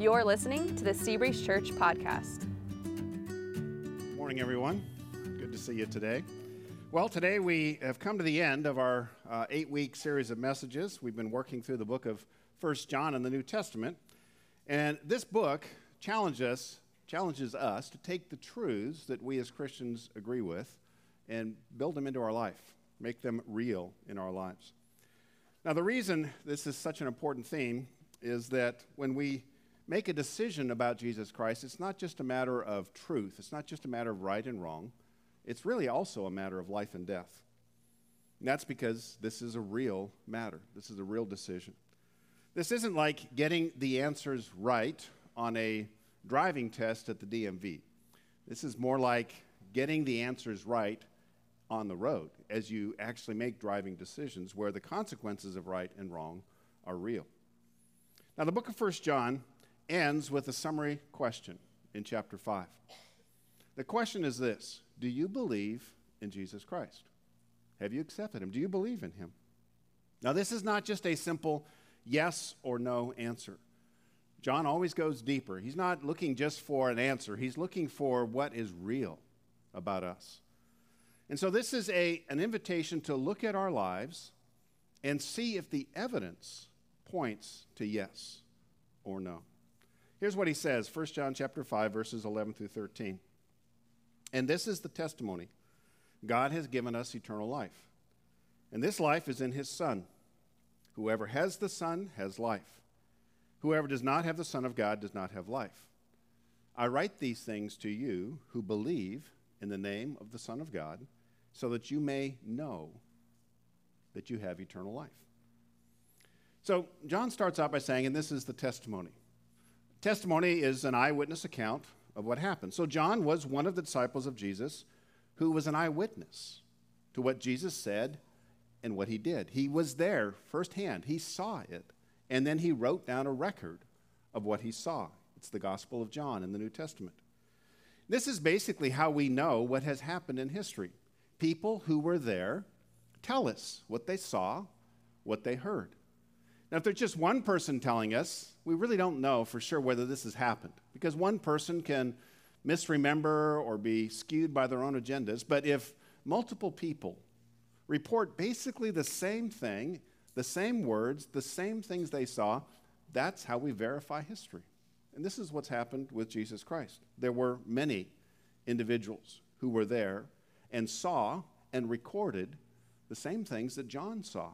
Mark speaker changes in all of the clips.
Speaker 1: You're listening to the Seabreeze Church podcast.
Speaker 2: Morning, everyone. Good to see you today. Well, today we have come to the end of our uh, eight week series of messages. We've been working through the book of First John in the New Testament. And this book challenges challenges us to take the truths that we as Christians agree with and build them into our life, make them real in our lives. Now, the reason this is such an important theme is that when we make a decision about Jesus Christ, it's not just a matter of truth, it's not just a matter of right and wrong, it's really also a matter of life and death. And that's because this is a real matter, this is a real decision. This isn't like getting the answers right on a driving test at the DMV. This is more like getting the answers right on the road as you actually make driving decisions where the consequences of right and wrong are real. Now, the book of 1 John ends with a summary question in chapter 5. The question is this Do you believe in Jesus Christ? Have you accepted him? Do you believe in him? Now, this is not just a simple yes or no answer. John always goes deeper. He's not looking just for an answer, he's looking for what is real about us. And so, this is a, an invitation to look at our lives and see if the evidence points to yes or no. Here's what he says 1 John chapter 5 verses 11 through 13. And this is the testimony. God has given us eternal life. And this life is in his son. Whoever has the son has life. Whoever does not have the son of God does not have life. I write these things to you who believe in the name of the son of God so that you may know that you have eternal life. So John starts out by saying, and this is the testimony. Testimony is an eyewitness account of what happened. So John was one of the disciples of Jesus who was an eyewitness to what Jesus said and what he did. He was there firsthand, he saw it, and then he wrote down a record of what he saw. It's the Gospel of John in the New Testament. This is basically how we know what has happened in history. People who were there tell us what they saw, what they heard. Now, if there's just one person telling us, we really don't know for sure whether this has happened because one person can misremember or be skewed by their own agendas. But if multiple people report basically the same thing, the same words, the same things they saw, that's how we verify history. And this is what's happened with Jesus Christ. There were many individuals who were there and saw and recorded the same things that John saw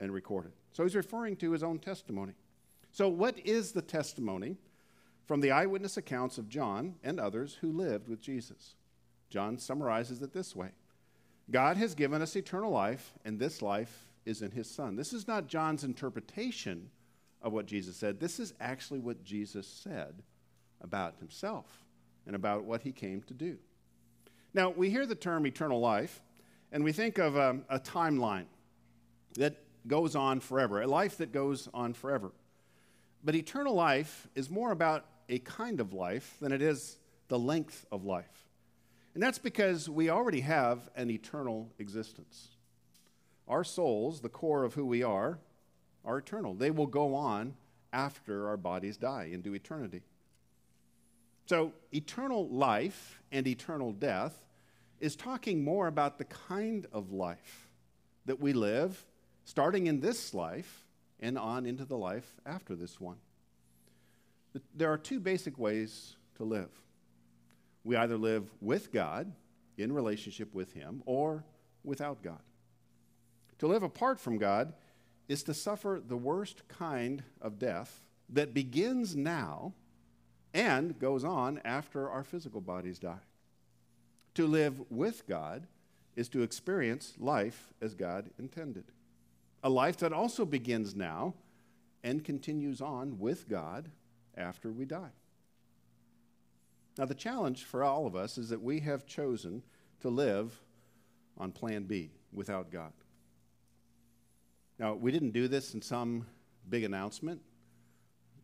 Speaker 2: and recorded. So he's referring to his own testimony. So, what is the testimony from the eyewitness accounts of John and others who lived with Jesus? John summarizes it this way God has given us eternal life, and this life is in his Son. This is not John's interpretation of what Jesus said. This is actually what Jesus said about himself and about what he came to do. Now, we hear the term eternal life, and we think of a, a timeline that goes on forever, a life that goes on forever. But eternal life is more about a kind of life than it is the length of life. And that's because we already have an eternal existence. Our souls, the core of who we are, are eternal. They will go on after our bodies die into eternity. So, eternal life and eternal death is talking more about the kind of life that we live starting in this life and on into the life after this one. There are two basic ways to live. We either live with God, in relationship with Him, or without God. To live apart from God is to suffer the worst kind of death that begins now and goes on after our physical bodies die. To live with God is to experience life as God intended a life that also begins now and continues on with God after we die. Now, the challenge for all of us is that we have chosen to live on plan B without God. Now, we didn't do this in some big announcement.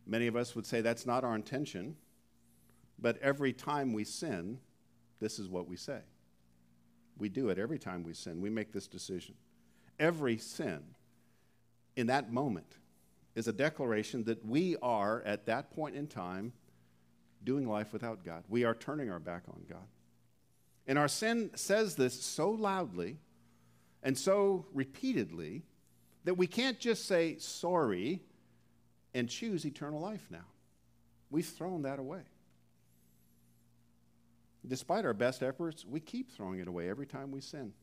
Speaker 2: Many of us would say that's not our intention, but every time we sin, this is what we say. We do it every time we sin. We make this decision. Every sin in that moment is a declaration that we are, at that point in time, doing life without God. We are turning our back on God. And our sin says this so loudly and so repeatedly that we can't just say sorry and choose eternal life now. We've thrown that away. Despite our best efforts, we keep throwing it away every time we sin.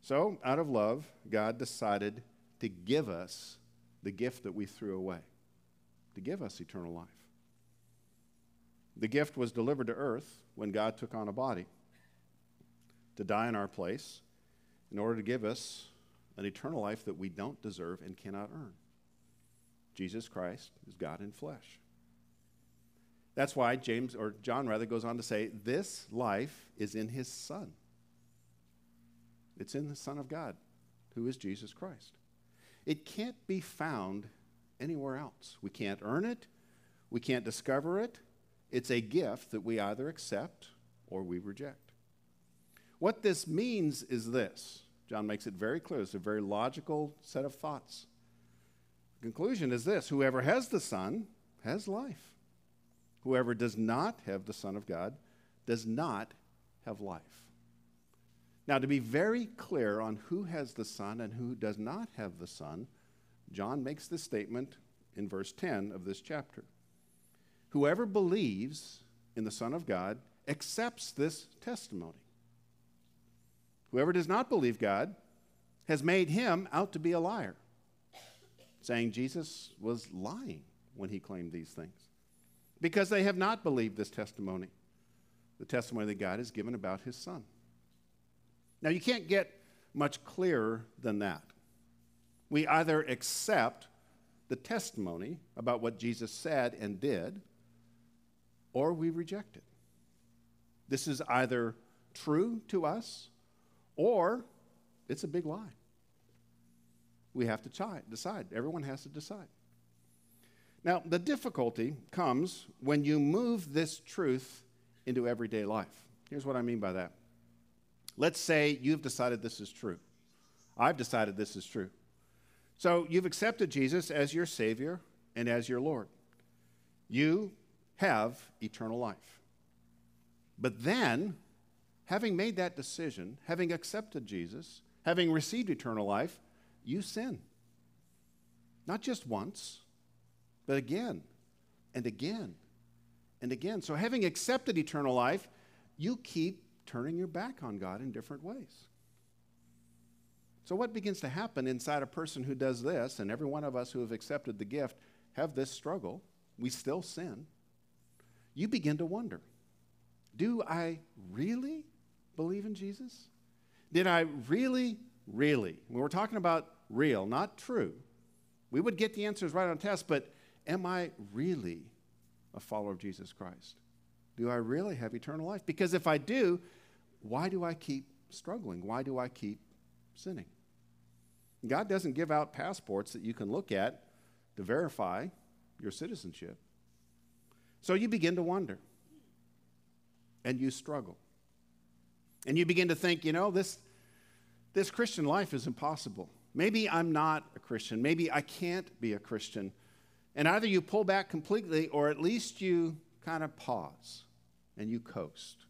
Speaker 2: So, out of love, God decided to give us the gift that we threw away, to give us eternal life. The gift was delivered to earth when God took on a body to die in our place in order to give us an eternal life that we don't deserve and cannot earn. Jesus Christ is God in flesh. That's why James, or John rather, goes on to say, This life is in his Son. It's in the Son of God, who is Jesus Christ. It can't be found anywhere else. We can't earn it, we can't discover it. It's a gift that we either accept or we reject. What this means is this John makes it very clear. It's a very logical set of thoughts. The conclusion is this whoever has the Son has life. Whoever does not have the Son of God does not have life. Now, to be very clear on who has the Son and who does not have the Son, John makes this statement in verse 10 of this chapter. Whoever believes in the Son of God accepts this testimony. Whoever does not believe God has made him out to be a liar, saying Jesus was lying when he claimed these things. Because they have not believed this testimony, the testimony that God has given about his Son. Now, you can't get much clearer than that. We either accept the testimony about what Jesus said and did, or we reject it. This is either true to us or it's a big lie. We have to decide. Everyone has to decide. Now, the difficulty comes when you move this truth into everyday life. Here's what I mean by that. Let's say you've decided this is true. I've decided this is true. So you've accepted Jesus as your Savior and as your Lord. You have eternal life. But then, having made that decision, having accepted Jesus, having received eternal life, you sin. Not just once, but again and again and again. So, having accepted eternal life, you keep turning your back on God in different ways. So, what begins to happen inside a person who does this, and every one of us who have accepted the gift have this struggle, we still sin. You begin to wonder do I really believe in Jesus? Did I really, really? When we're talking about real, not true, we would get the answers right on test, but am I really a follower of Jesus Christ? Do I really have eternal life? Because if I do, why do I keep struggling? Why do I keep sinning? God doesn't give out passports that you can look at to verify your citizenship. So you begin to wonder and you struggle. And you begin to think, you know, this, this Christian life is impossible. Maybe I'm not a Christian. Maybe I can't be a Christian. And either you pull back completely or at least you kind of pause and you coast.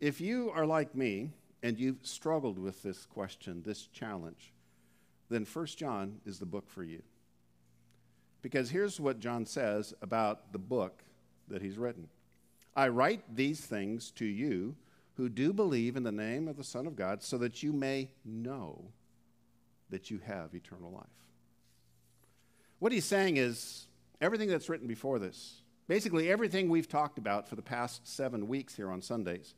Speaker 2: If you are like me and you've struggled with this question, this challenge, then 1 John is the book for you. Because here's what John says about the book that he's written I write these things to you who do believe in the name of the Son of God, so that you may know that you have eternal life. What he's saying is everything that's written before this, basically everything we've talked about for the past seven weeks here on Sundays,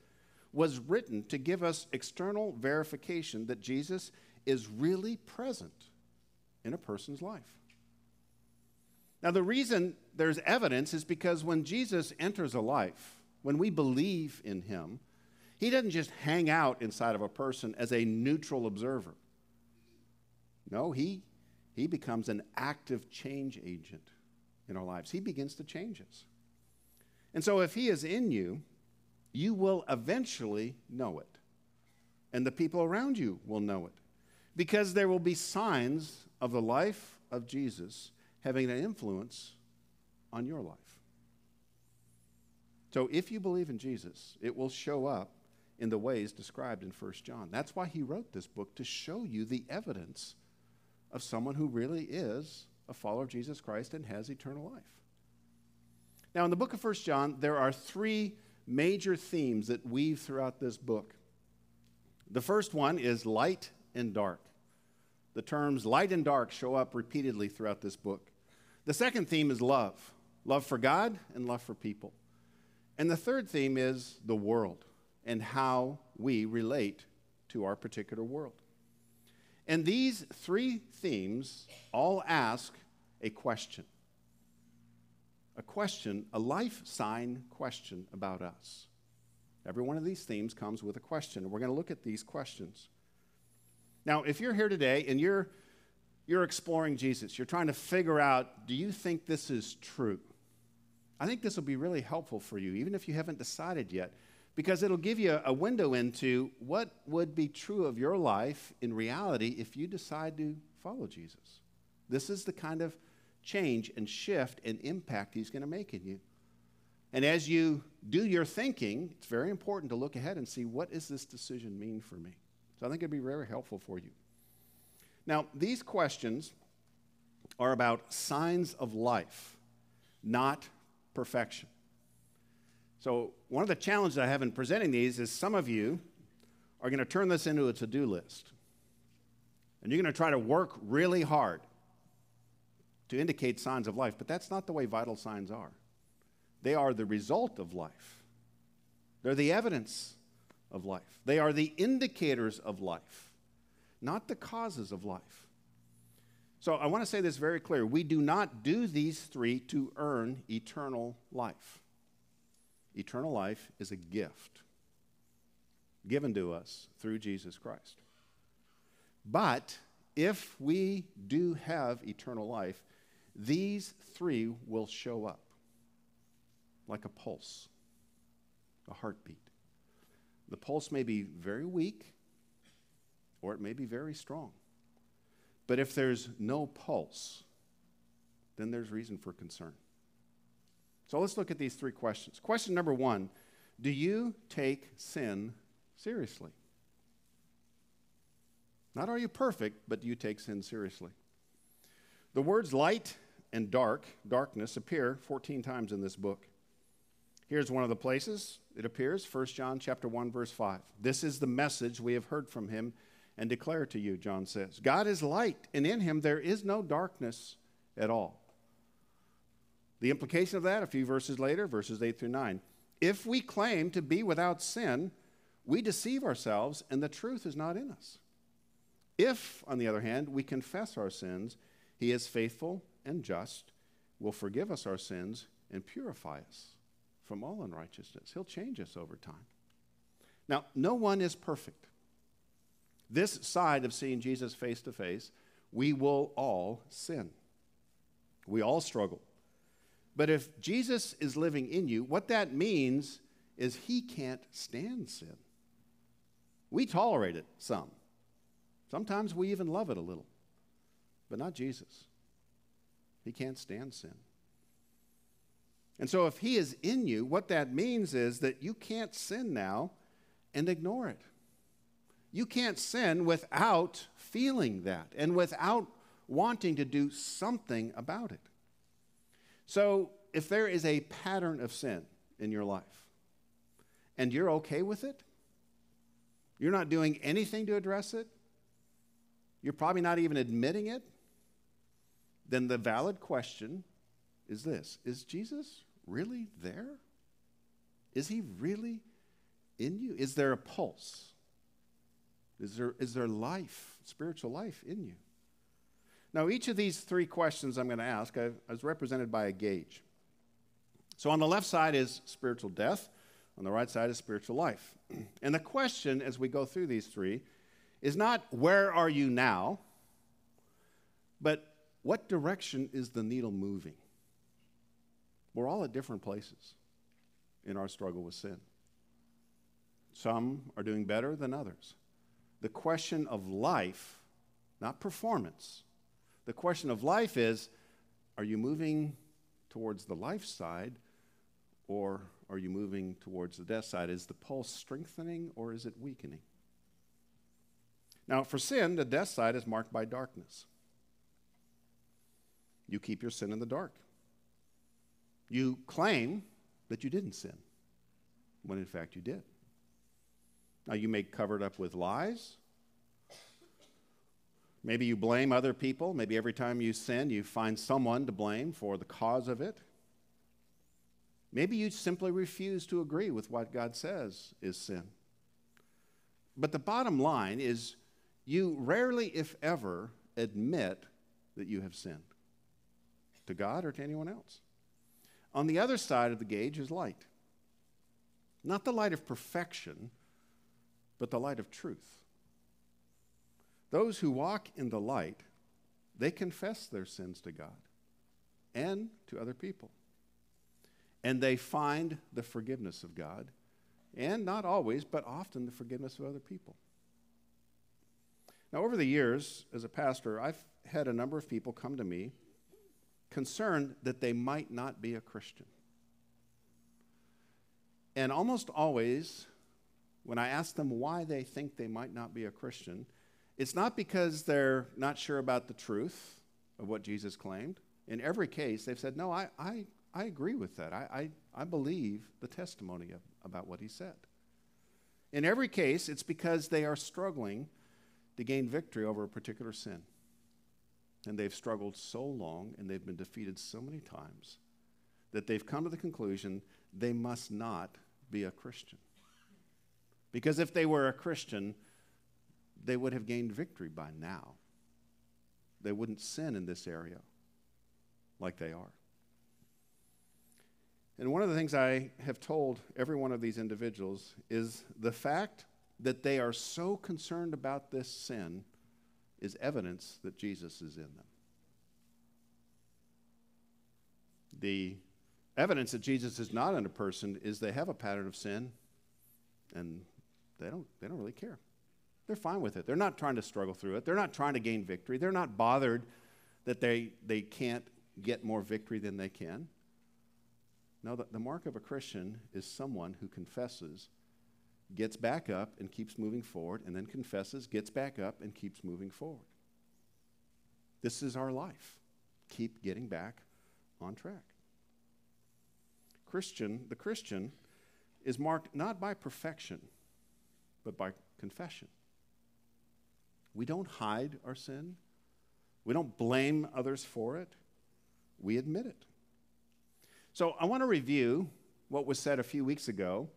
Speaker 2: was written to give us external verification that Jesus is really present in a person's life. Now, the reason there's evidence is because when Jesus enters a life, when we believe in him, he doesn't just hang out inside of a person as a neutral observer. No, he, he becomes an active change agent in our lives. He begins to change us. And so, if he is in you, you will eventually know it. And the people around you will know it. Because there will be signs of the life of Jesus having an influence on your life. So if you believe in Jesus, it will show up in the ways described in 1 John. That's why he wrote this book to show you the evidence of someone who really is a follower of Jesus Christ and has eternal life. Now, in the book of 1 John, there are three major themes that weave throughout this book. The first one is light and dark. The terms light and dark show up repeatedly throughout this book. The second theme is love love for God and love for people. And the third theme is the world and how we relate to our particular world. And these three themes all ask a question a question, a life sign question about us. Every one of these themes comes with a question, and we're going to look at these questions. Now, if you're here today and you're, you're exploring Jesus, you're trying to figure out do you think this is true? I think this will be really helpful for you, even if you haven't decided yet because it'll give you a window into what would be true of your life in reality if you decide to follow Jesus. This is the kind of change and shift and impact he's going to make in you. And as you do your thinking, it's very important to look ahead and see what does this decision mean for me. So I think it'd be very helpful for you. Now, these questions are about signs of life, not perfection. So, one of the challenges I have in presenting these is some of you are going to turn this into a to do list. And you're going to try to work really hard to indicate signs of life, but that's not the way vital signs are. They are the result of life, they're the evidence of life, they are the indicators of life, not the causes of life. So I want to say this very clear. We do not do these three to earn eternal life. Eternal life is a gift given to us through Jesus Christ. But if we do have eternal life, these three will show up like a pulse, a heartbeat. The pulse may be very weak or it may be very strong. But if there's no pulse, then there's reason for concern. So let's look at these three questions. Question number one Do you take sin seriously? Not are you perfect, but do you take sin seriously? The words light and dark, darkness, appear 14 times in this book. Here's one of the places it appears, 1 John chapter 1 verse 5. This is the message we have heard from him and declare to you, John says. God is light, and in him there is no darkness at all. The implication of that, a few verses later, verses 8 through 9. If we claim to be without sin, we deceive ourselves, and the truth is not in us. If, on the other hand, we confess our sins, he is faithful and just, will forgive us our sins, and purify us from all unrighteousness. He'll change us over time. Now, no one is perfect. This side of seeing Jesus face to face, we will all sin. We all struggle. But if Jesus is living in you, what that means is he can't stand sin. We tolerate it some. Sometimes we even love it a little, but not Jesus. He can't stand sin. And so, if he is in you, what that means is that you can't sin now and ignore it. You can't sin without feeling that and without wanting to do something about it. So, if there is a pattern of sin in your life and you're okay with it, you're not doing anything to address it, you're probably not even admitting it, then the valid question is this Is Jesus really there? Is he really in you? Is there a pulse? Is there, is there life, spiritual life in you? Now, each of these three questions I'm going to ask uh, is represented by a gauge. So, on the left side is spiritual death, on the right side is spiritual life. And the question as we go through these three is not where are you now, but what direction is the needle moving? We're all at different places in our struggle with sin. Some are doing better than others. The question of life, not performance, The question of life is are you moving towards the life side or are you moving towards the death side? Is the pulse strengthening or is it weakening? Now, for sin, the death side is marked by darkness. You keep your sin in the dark. You claim that you didn't sin, when in fact you did. Now, you may cover it up with lies. Maybe you blame other people. Maybe every time you sin, you find someone to blame for the cause of it. Maybe you simply refuse to agree with what God says is sin. But the bottom line is you rarely, if ever, admit that you have sinned to God or to anyone else. On the other side of the gauge is light. Not the light of perfection, but the light of truth. Those who walk in the light, they confess their sins to God and to other people. And they find the forgiveness of God, and not always, but often the forgiveness of other people. Now, over the years, as a pastor, I've had a number of people come to me concerned that they might not be a Christian. And almost always, when I ask them why they think they might not be a Christian, it's not because they're not sure about the truth of what Jesus claimed. In every case, they've said, No, I, I, I agree with that. I, I, I believe the testimony of, about what he said. In every case, it's because they are struggling to gain victory over a particular sin. And they've struggled so long and they've been defeated so many times that they've come to the conclusion they must not be a Christian. Because if they were a Christian, they would have gained victory by now. They wouldn't sin in this area like they are. And one of the things I have told every one of these individuals is the fact that they are so concerned about this sin is evidence that Jesus is in them. The evidence that Jesus is not in a person is they have a pattern of sin and they don't, they don't really care. They're fine with it. They're not trying to struggle through it. They're not trying to gain victory. They're not bothered that they, they can't get more victory than they can. No, the, the mark of a Christian is someone who confesses, gets back up and keeps moving forward, and then confesses, gets back up and keeps moving forward. This is our life. Keep getting back on track. Christian, the Christian is marked not by perfection, but by confession. We don't hide our sin. We don't blame others for it. We admit it. So I want to review what was said a few weeks ago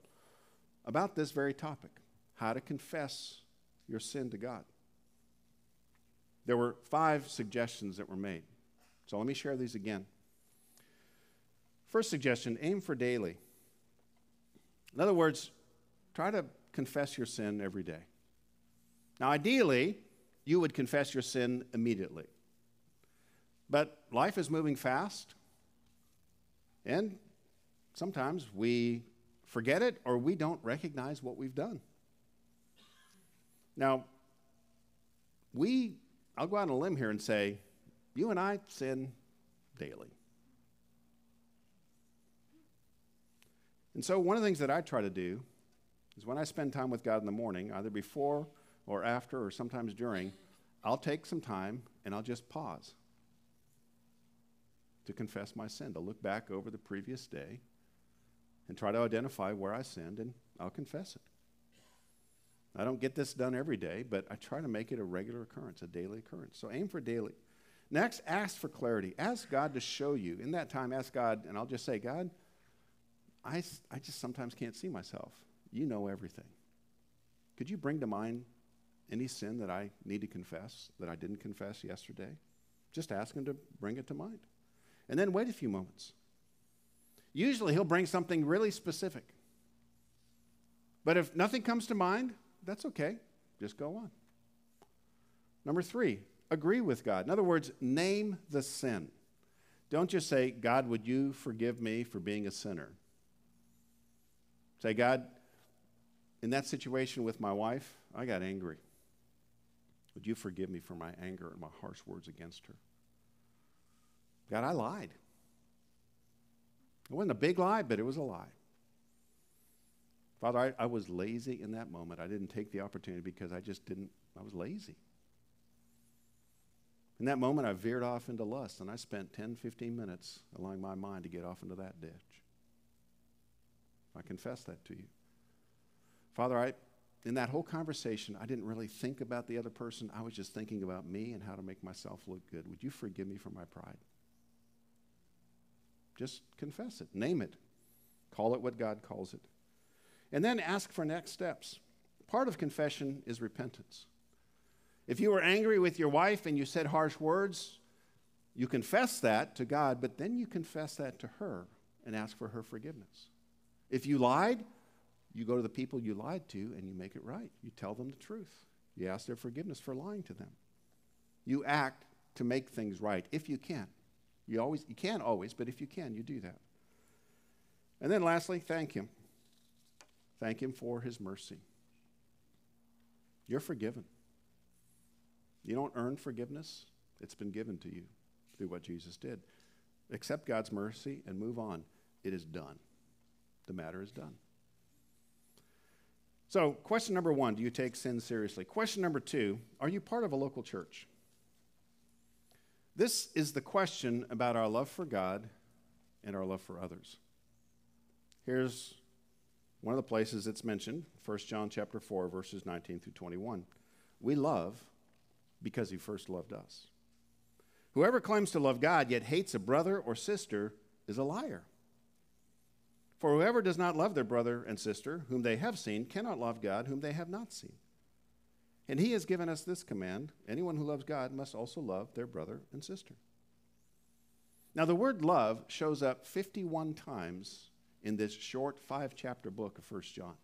Speaker 2: about this very topic how to confess your sin to God. There were five suggestions that were made. So let me share these again. First suggestion aim for daily. In other words, try to confess your sin every day. Now, ideally, you would confess your sin immediately. But life is moving fast, and sometimes we forget it or we don't recognize what we've done. Now, we, I'll go out on a limb here and say, you and I sin daily. And so, one of the things that I try to do is when I spend time with God in the morning, either before or after or sometimes during, I'll take some time and I'll just pause to confess my sin, to look back over the previous day and try to identify where I sinned, and I'll confess it. I don't get this done every day, but I try to make it a regular occurrence, a daily occurrence. So aim for daily. Next, ask for clarity. Ask God to show you. In that time, ask God, and I'll just say, God, I, I just sometimes can't see myself. You know everything. Could you bring to mind any sin that I need to confess that I didn't confess yesterday? Just ask Him to bring it to mind. And then wait a few moments. Usually he'll bring something really specific. But if nothing comes to mind, that's okay. Just go on. Number three, agree with God. In other words, name the sin. Don't just say, God, would you forgive me for being a sinner? Say, God, in that situation with my wife, I got angry. Would you forgive me for my anger and my harsh words against her? God, I lied. It wasn't a big lie, but it was a lie. Father, I, I was lazy in that moment. I didn't take the opportunity because I just didn't, I was lazy. In that moment, I veered off into lust, and I spent 10, 15 minutes allowing my mind to get off into that ditch. I confess that to you. Father, I, in that whole conversation, I didn't really think about the other person. I was just thinking about me and how to make myself look good. Would you forgive me for my pride? Just confess it, name it, call it what God calls it. And then ask for next steps. Part of confession is repentance. If you were angry with your wife and you said harsh words, you confess that to God, but then you confess that to her and ask for her forgiveness. If you lied, you go to the people you lied to and you make it right. You tell them the truth. You ask their forgiveness for lying to them. You act to make things right if you can. You always you can't always, but if you can, you do that. And then lastly, thank him. Thank him for his mercy. You're forgiven. You don't earn forgiveness, it's been given to you through what Jesus did. Accept God's mercy and move on. It is done. The matter is done. So, question number one do you take sin seriously? Question number two are you part of a local church? This is the question about our love for God and our love for others. Here's one of the places it's mentioned 1 john chapter 4 verses 19 through 21 we love because he first loved us. Whoever claims to love god yet hates a brother or sister is a liar. For whoever does not love their brother and sister whom they have seen cannot love god whom they have not seen and he has given us this command anyone who loves god must also love their brother and sister now the word love shows up 51 times in this short five chapter book of First John.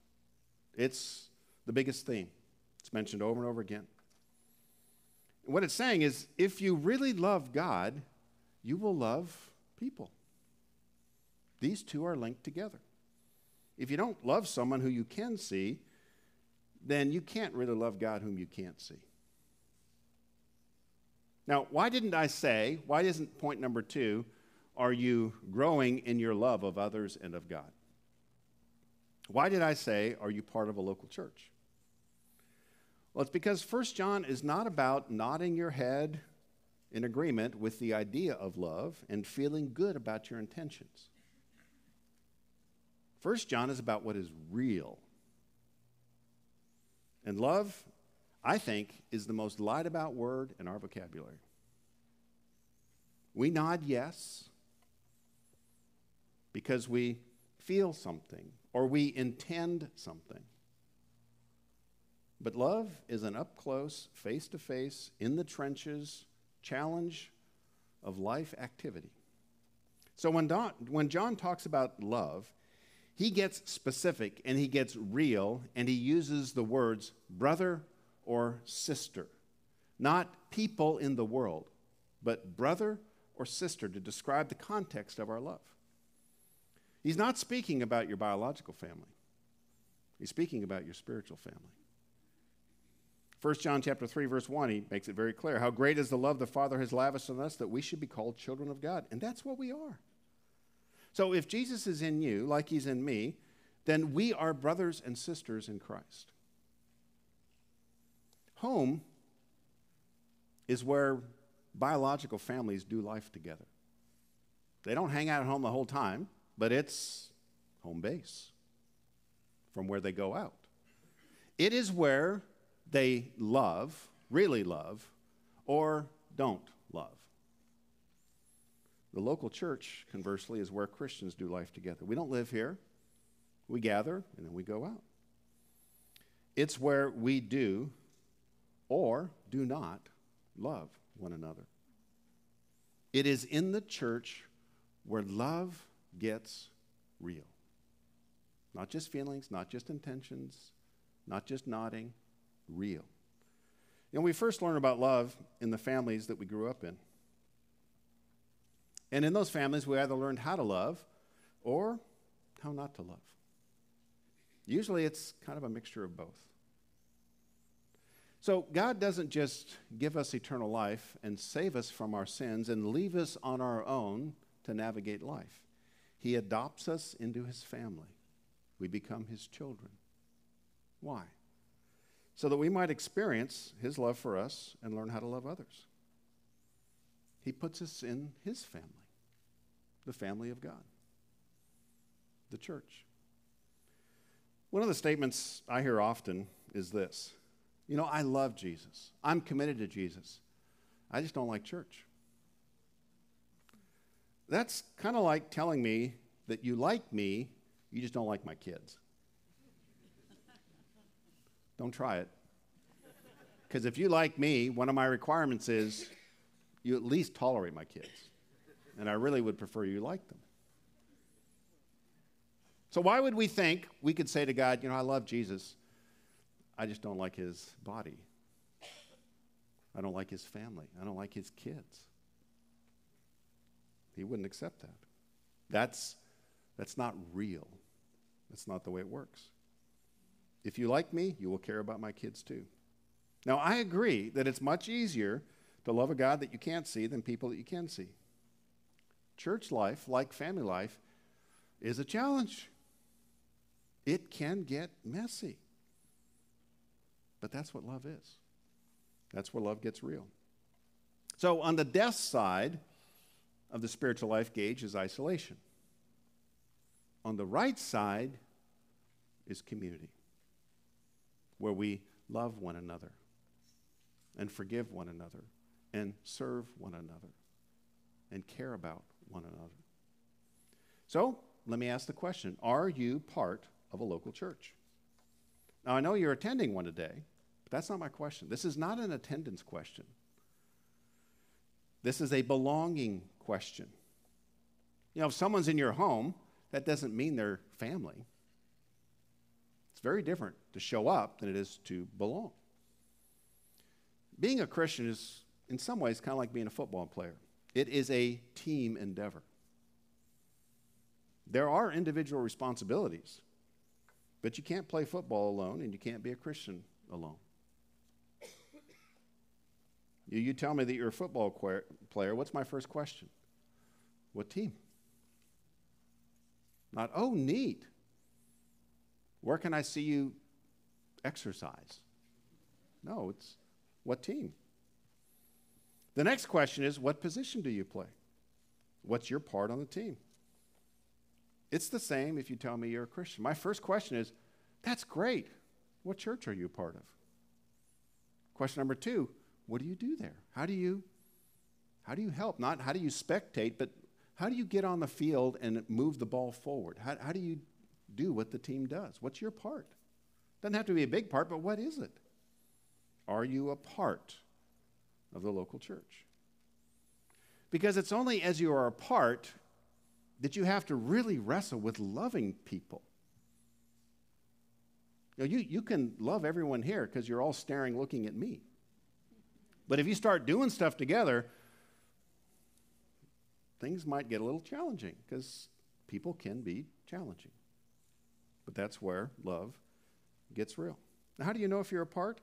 Speaker 2: It's the biggest theme, it's mentioned over and over again. What it's saying is if you really love God, you will love people. These two are linked together. If you don't love someone who you can see, then you can't really love God whom you can't see. Now, why didn't I say, why isn't point number two, are you growing in your love of others and of God? Why did I say, are you part of a local church? Well, it's because First John is not about nodding your head in agreement with the idea of love and feeling good about your intentions. First John is about what is real. And love, I think, is the most lied about word in our vocabulary. We nod yes, because we feel something or we intend something. But love is an up close, face to face, in the trenches challenge of life activity. So when, Don, when John talks about love, he gets specific and he gets real and he uses the words brother or sister, not people in the world, but brother or sister to describe the context of our love. He's not speaking about your biological family. He's speaking about your spiritual family. 1 John chapter 3 verse 1 he makes it very clear how great is the love the Father has lavished on us that we should be called children of God and that's what we are. So if Jesus is in you like he's in me then we are brothers and sisters in Christ. Home is where biological families do life together. They don't hang out at home the whole time but it's home base from where they go out. It is where they love, really love, or don't. The local church, conversely, is where Christians do life together. We don't live here, we gather, and then we go out. It's where we do or do not love one another. It is in the church where love gets real. Not just feelings, not just intentions, not just nodding, real. Know, we first learn about love in the families that we grew up in. And in those families, we either learned how to love or how not to love. Usually it's kind of a mixture of both. So, God doesn't just give us eternal life and save us from our sins and leave us on our own to navigate life. He adopts us into his family. We become his children. Why? So that we might experience his love for us and learn how to love others. He puts us in his family, the family of God, the church. One of the statements I hear often is this You know, I love Jesus, I'm committed to Jesus. I just don't like church. That's kind of like telling me that you like me, you just don't like my kids. don't try it. Because if you like me, one of my requirements is you at least tolerate my kids. And I really would prefer you like them. So, why would we think we could say to God, you know, I love Jesus, I just don't like his body? I don't like his family. I don't like his kids. He wouldn't accept that. That's, that's not real. That's not the way it works. If you like me, you will care about my kids too. Now, I agree that it's much easier to love a God that you can't see than people that you can see. Church life, like family life, is a challenge. It can get messy. But that's what love is. That's where love gets real. So, on the death side of the spiritual life gauge is isolation. On the right side is community, where we love one another and forgive one another and serve one another and care about one another. So, let me ask the question Are you part of a local church? Now, I know you're attending one today, but that's not my question. This is not an attendance question. This is a belonging question. You know, if someone's in your home, that doesn't mean they're family. It's very different to show up than it is to belong. Being a Christian is in some ways kind of like being a football player. It is a team endeavor. There are individual responsibilities, but you can't play football alone and you can't be a Christian alone. You, tell me that you're a football player, what's my first question? What team? Not, oh, neat. Where can I see you exercise? No, it's what team? The next question is what position do you play? What's your part on the team? It's the same if you tell me you're a Christian. My first question is that's great. What church are you a part of? Question number two what do you do there? How do you how do you help? Not how do you spectate, but how do you get on the field and move the ball forward? How, how do you do what the team does? What's your part? Doesn't have to be a big part, but what is it? Are you a part of the local church. Because it's only as you are apart that you have to really wrestle with loving people. You, know, you, you can love everyone here because you're all staring, looking at me. But if you start doing stuff together, things might get a little challenging because people can be challenging. But that's where love gets real. Now, how do you know if you're a part?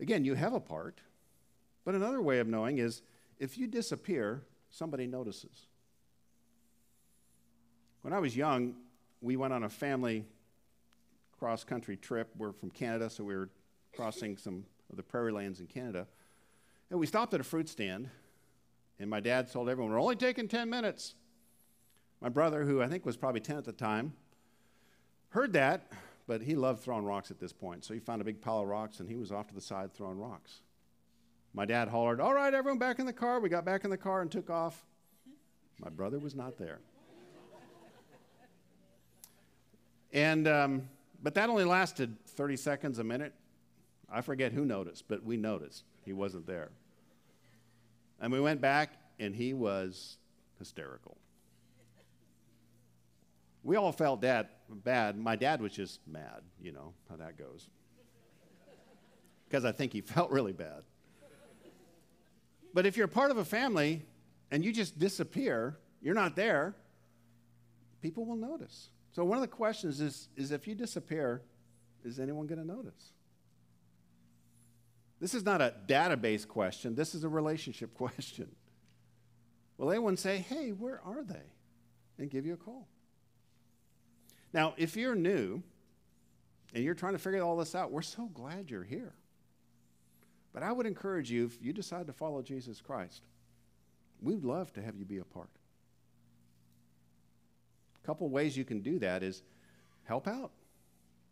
Speaker 2: Again, you have a part. But another way of knowing is if you disappear, somebody notices. When I was young, we went on a family cross country trip. We're from Canada, so we were crossing some of the prairie lands in Canada. And we stopped at a fruit stand, and my dad told everyone, We're only taking 10 minutes. My brother, who I think was probably 10 at the time, heard that, but he loved throwing rocks at this point. So he found a big pile of rocks, and he was off to the side throwing rocks. My dad hollered, All right, everyone back in the car. We got back in the car and took off. My brother was not there. And, um, but that only lasted 30 seconds, a minute. I forget who noticed, but we noticed he wasn't there. And we went back, and he was hysterical. We all felt dad, bad. My dad was just mad, you know how that goes. Because I think he felt really bad. But if you're part of a family and you just disappear, you're not there, people will notice. So one of the questions is, is if you disappear, is anyone going to notice? This is not a database question, this is a relationship question. Will anyone say, hey, where are they? And give you a call. Now, if you're new and you're trying to figure all this out, we're so glad you're here. But I would encourage you, if you decide to follow Jesus Christ, we'd love to have you be a part. A couple ways you can do that is help out.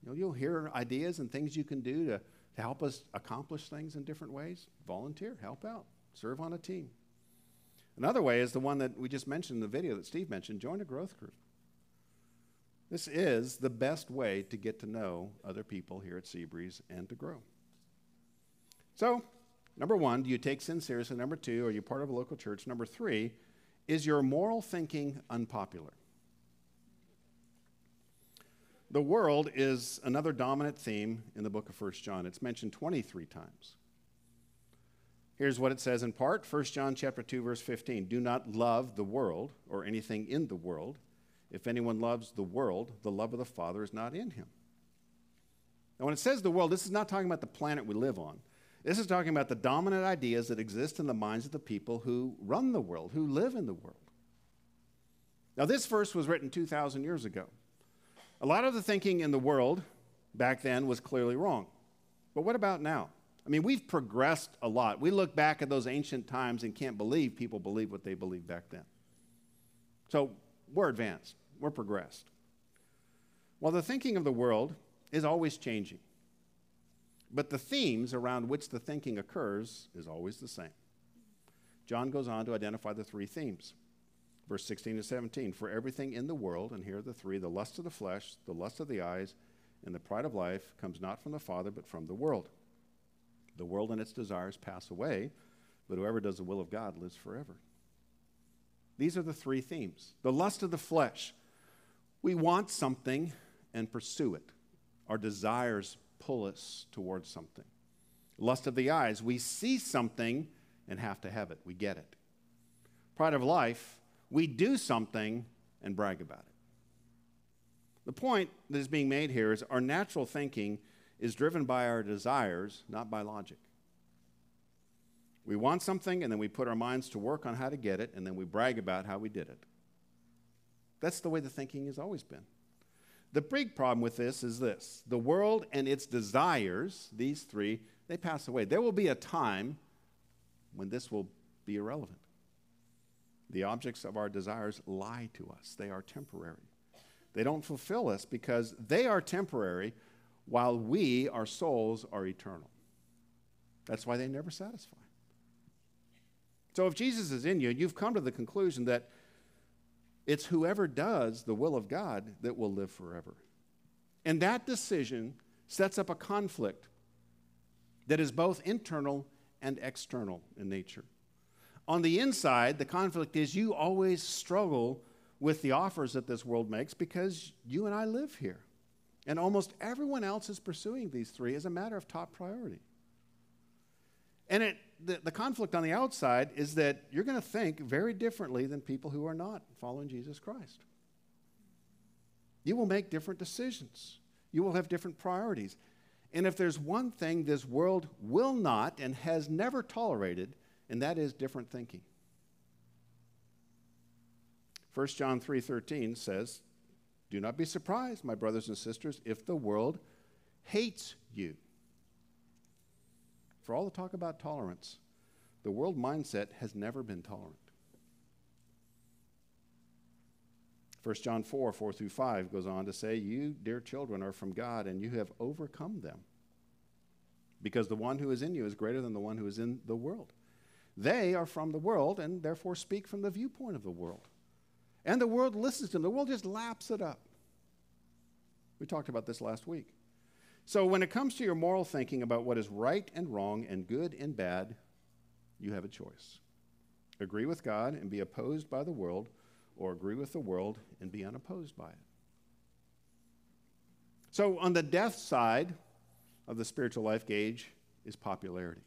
Speaker 2: You know, you'll hear ideas and things you can do to, to help us accomplish things in different ways. Volunteer, help out, serve on a team. Another way is the one that we just mentioned in the video that Steve mentioned join a growth group. This is the best way to get to know other people here at Seabreeze and to grow. So, number one, do you take sin seriously? Number two, are you part of a local church? Number three, is your moral thinking unpopular? The world is another dominant theme in the book of 1 John. It's mentioned 23 times. Here's what it says in part 1 John chapter 2 verse 15 do not love the world or anything in the world if anyone loves the world, the love of the Father is not in him. Now, when it says the world, this is not talking about the planet we live on. This is talking about the dominant ideas that exist in the minds of the people who run the world, who live in the world. Now, this verse was written 2,000 years ago. A lot of the thinking in the world back then was clearly wrong. But what about now? I mean, we've progressed a lot. We look back at those ancient times and can't believe people believed what they believed back then. So we're advanced we're progressed. Well, the thinking of the world is always changing, but the themes around which the thinking occurs is always the same. John goes on to identify the three themes. Verse 16 to 17 For everything in the world, and here are the three the lust of the flesh, the lust of the eyes, and the pride of life comes not from the Father, but from the world. The world and its desires pass away, but whoever does the will of God lives forever. These are the three themes. The lust of the flesh. We want something and pursue it. Our desires pull us towards something. Lust of the eyes, we see something and have to have it. We get it. Pride of life, we do something and brag about it. The point that is being made here is our natural thinking is driven by our desires, not by logic. We want something and then we put our minds to work on how to get it and then we brag about how we did it. That's the way the thinking has always been. The big problem with this is this the world and its desires, these three, they pass away. There will be a time when this will be irrelevant. The objects of our desires lie to us, they are temporary. They don't fulfill us because they are temporary while we, our souls, are eternal. That's why they never satisfy. So if Jesus is in you, you've come to the conclusion that it's whoever does the will of God that will live forever. And that decision sets up a conflict that is both internal and external in nature. On the inside, the conflict is you always struggle with the offers that this world makes because you and I live here. And almost everyone else is pursuing these three as a matter of top priority. And it, the, the conflict on the outside is that you're going to think very differently than people who are not following Jesus Christ. You will make different decisions, you will have different priorities. And if there's one thing this world will not and has never tolerated, and that is different thinking. 1 John 3:13 says, "Do not be surprised, my brothers and sisters, if the world hates you." For all the talk about tolerance, the world mindset has never been tolerant. 1 John 4, 4 through 5 goes on to say, You, dear children, are from God, and you have overcome them. Because the one who is in you is greater than the one who is in the world. They are from the world, and therefore speak from the viewpoint of the world. And the world listens to them. The world just laps it up. We talked about this last week. So, when it comes to your moral thinking about what is right and wrong and good and bad, you have a choice. Agree with God and be opposed by the world, or agree with the world and be unopposed by it. So, on the death side of the spiritual life gauge is popularity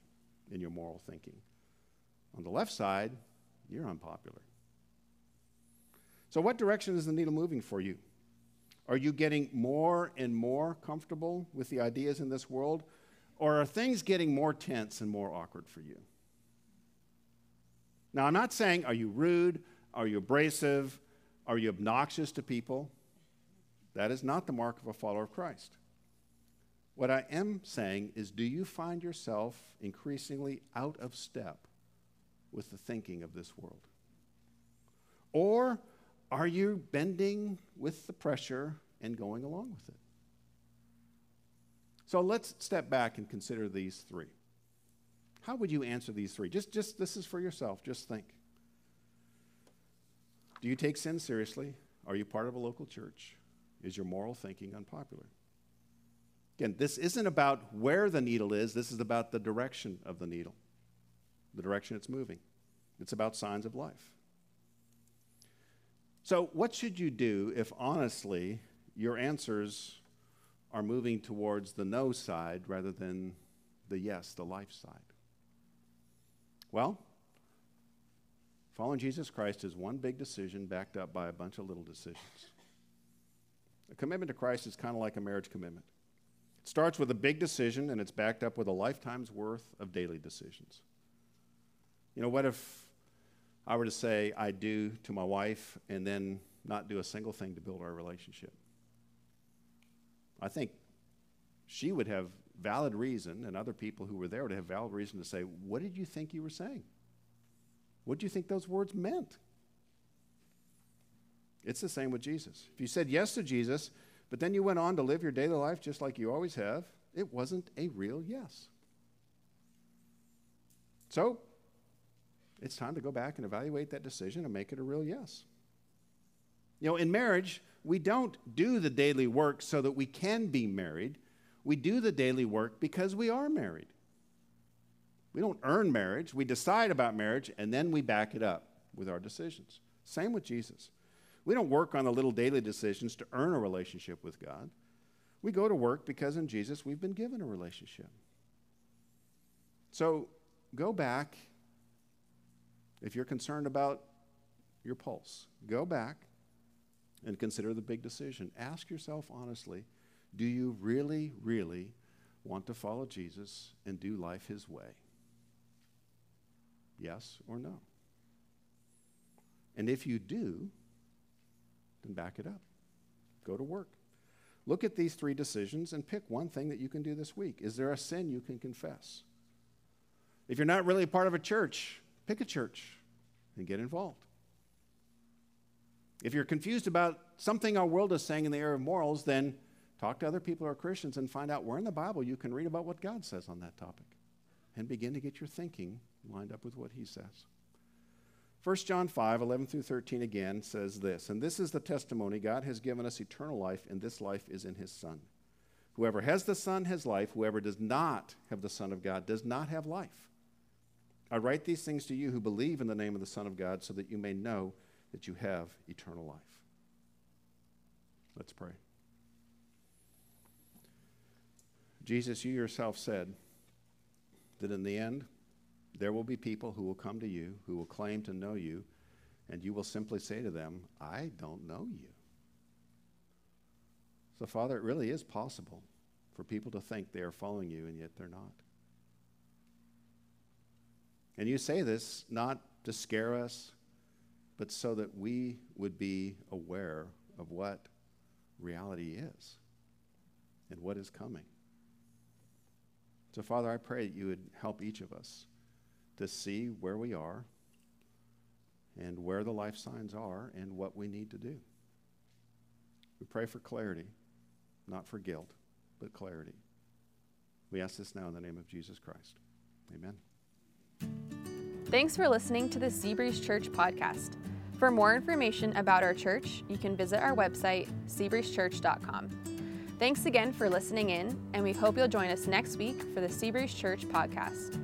Speaker 2: in your moral thinking. On the left side, you're unpopular. So, what direction is the needle moving for you? Are you getting more and more comfortable with the ideas in this world? Or are things getting more tense and more awkward for you? Now, I'm not saying, are you rude? Are you abrasive? Are you obnoxious to people? That is not the mark of a follower of Christ. What I am saying is, do you find yourself increasingly out of step with the thinking of this world? Or are you bending with the pressure and going along with it? So let's step back and consider these three. How would you answer these three? Just, just this is for yourself. Just think. Do you take sin seriously? Are you part of a local church? Is your moral thinking unpopular? Again, this isn't about where the needle is, this is about the direction of the needle, the direction it's moving. It's about signs of life. So, what should you do if honestly your answers are moving towards the no side rather than the yes, the life side? Well, following Jesus Christ is one big decision backed up by a bunch of little decisions. A commitment to Christ is kind of like a marriage commitment. It starts with a big decision and it's backed up with a lifetime's worth of daily decisions. You know, what if I were to say I do to my wife and then not do a single thing to build our relationship? I think she would have valid reason, and other people who were there would have valid reason to say, What did you think you were saying? What do you think those words meant? It's the same with Jesus. If you said yes to Jesus, but then you went on to live your daily life just like you always have, it wasn't a real yes. So, it's time to go back and evaluate that decision and make it a real yes. You know, in marriage, we don't do the daily work so that we can be married. We do the daily work because we are married. We don't earn marriage, we decide about marriage, and then we back it up with our decisions. Same with Jesus. We don't work on the little daily decisions to earn a relationship with God. We go to work because in Jesus we've been given a relationship. So go back, if you're concerned about your pulse, go back and consider the big decision. Ask yourself honestly do you really, really want to follow Jesus and do life his way? Yes or no? And if you do, then back it up. Go to work. Look at these three decisions and pick one thing that you can do this week. Is there a sin you can confess? If you're not really a part of a church, pick a church and get involved. If you're confused about something our world is saying in the area of morals, then talk to other people who are Christians and find out where in the Bible you can read about what God says on that topic and begin to get your thinking lined up with what He says. 1 John 5, 11 through 13 again says this, and this is the testimony God has given us eternal life, and this life is in his Son. Whoever has the Son has life. Whoever does not have the Son of God does not have life. I write these things to you who believe in the name of the Son of God so that you may know that you have eternal life. Let's pray. Jesus, you yourself said that in the end, there will be people who will come to you, who will claim to know you, and you will simply say to them, I don't know you. So, Father, it really is possible for people to think they are following you, and yet they're not. And you say this not to scare us, but so that we would be aware of what reality is and what is coming. So, Father, I pray that you would help each of us to see where we are and where the life signs are and what we need to do. We pray for clarity, not for guilt, but clarity. We ask this now in the name of Jesus Christ. Amen.
Speaker 1: Thanks for listening to the Seabreeze Church podcast. For more information about our church, you can visit our website, seabreezechurch.com. Thanks again for listening in, and we hope you'll join us next week for the Seabreeze Church podcast.